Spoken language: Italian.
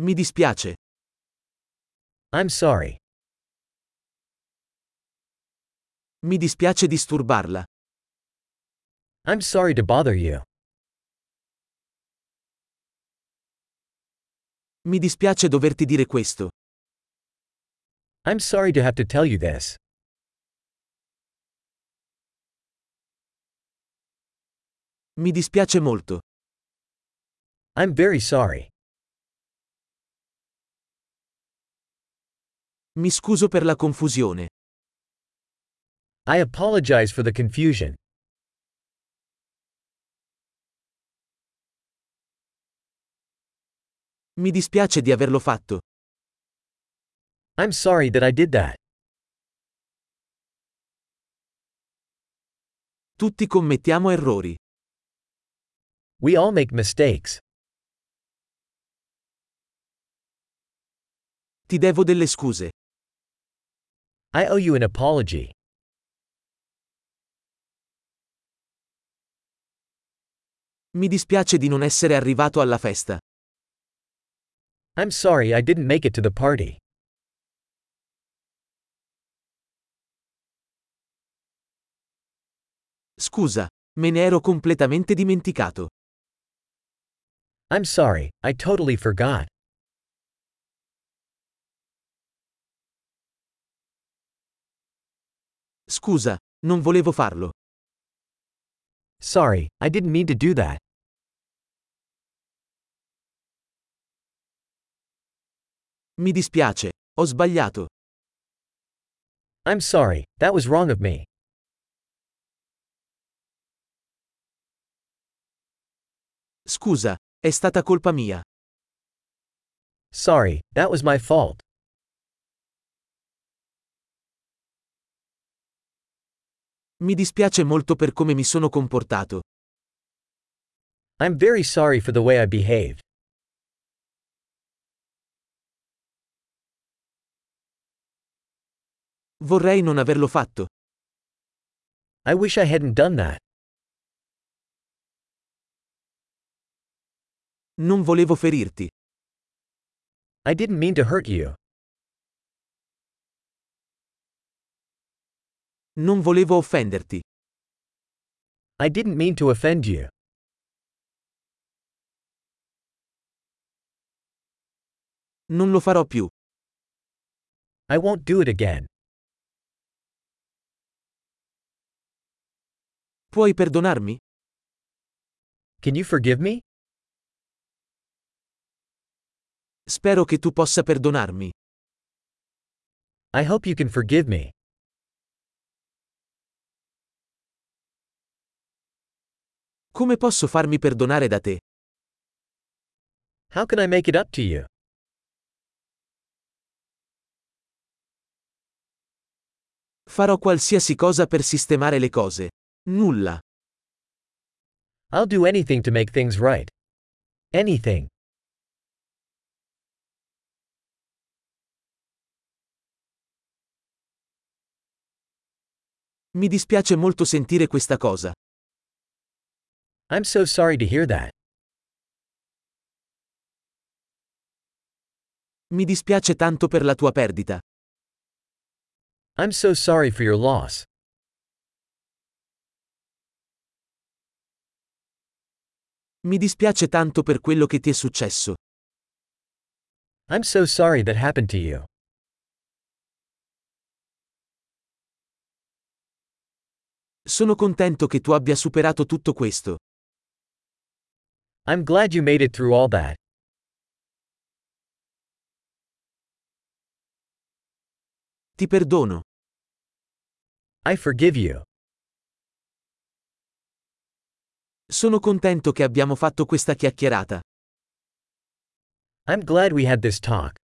Mi dispiace. I'm sorry. Mi dispiace disturbarla. I'm sorry to bother you. Mi dispiace doverti dire questo. I'm sorry to have to tell you this. Mi dispiace molto. I'm very sorry. Mi scuso per la confusione. I apologize for the confusion. Mi dispiace di averlo fatto. I'm sorry that I did that. Tutti commettiamo errori. We all make mistakes. Ti devo delle scuse. I owe you an apology. Mi dispiace di non essere arrivato alla festa. I'm sorry I didn't make it to the party. Scusa, me ne ero completamente dimenticato. I'm sorry, I totally forgot. Scusa, non volevo farlo. Sorry, I didn't mean to do that. Mi dispiace, ho sbagliato. I'm sorry, that was wrong of me. Scusa, è stata colpa mia. Sorry, that was my fault. Mi dispiace molto per come mi sono comportato. I'm very sorry for the way I behaved. Vorrei non averlo fatto. I wish I hadn't done that. Non volevo ferirti. I didn't mean to hurt you. Non volevo offenderti. I didn't mean to offend you. Non lo farò più. I won't do it again. Puoi perdonarmi? Can you forgive me? Spero che tu possa perdonarmi. I hope you can forgive me. Come posso farmi perdonare da te? How can I make it up to you? Farò qualsiasi cosa per sistemare le cose. Nulla. I'll do anything to make things right. Anything. Mi dispiace molto sentire questa cosa. I'm so sorry to hear that. Mi dispiace tanto per la tua perdita. I'm so sorry for your loss. Mi dispiace tanto per quello che ti è successo. I'm so sorry that happened to you. Sono contento che tu abbia superato tutto questo. I'm glad you made it through all that. Ti perdono. I forgive you. Sono contento che abbiamo fatto questa chiacchierata. I'm glad we had this talk.